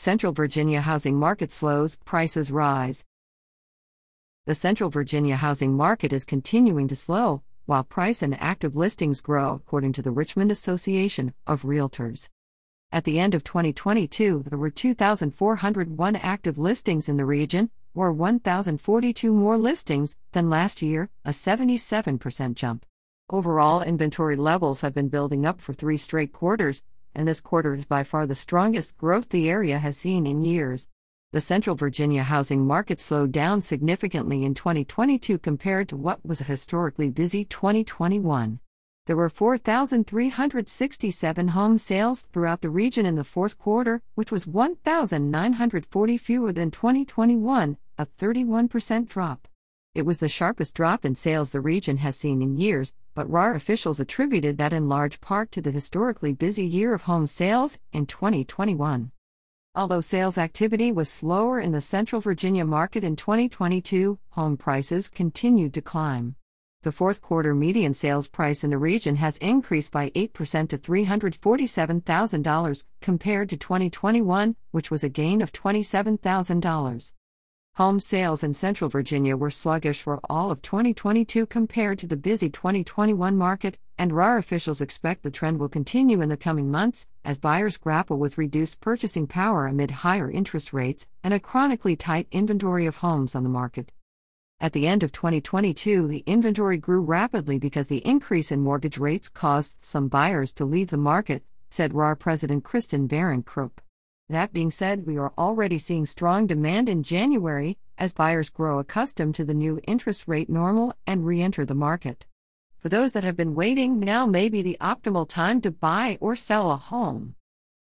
Central Virginia housing market slows, prices rise. The Central Virginia housing market is continuing to slow, while price and active listings grow, according to the Richmond Association of Realtors. At the end of 2022, there were 2,401 active listings in the region, or 1,042 more listings than last year, a 77% jump. Overall, inventory levels have been building up for three straight quarters, and this quarter is by far the strongest growth the area has seen in years. The Central Virginia housing market slowed down significantly in 2022 compared to what was a historically busy 2021. There were 4,367 home sales throughout the region in the fourth quarter, which was 1,940 fewer than 2021, a 31% drop. It was the sharpest drop in sales the region has seen in years, but RAR officials attributed that in large part to the historically busy year of home sales in 2021. Although sales activity was slower in the Central Virginia market in 2022, home prices continued to climb. The fourth quarter median sales price in the region has increased by 8% to $347,000 compared to 2021, which was a gain of $27,000. Home sales in Central Virginia were sluggish for all of 2022 compared to the busy 2021 market, and RAR officials expect the trend will continue in the coming months as buyers grapple with reduced purchasing power amid higher interest rates and a chronically tight inventory of homes on the market. At the end of 2022, the inventory grew rapidly because the increase in mortgage rates caused some buyers to leave the market, said RAR President Kristen Baron Krupp. That being said, we are already seeing strong demand in January as buyers grow accustomed to the new interest rate normal and re enter the market. For those that have been waiting, now may be the optimal time to buy or sell a home.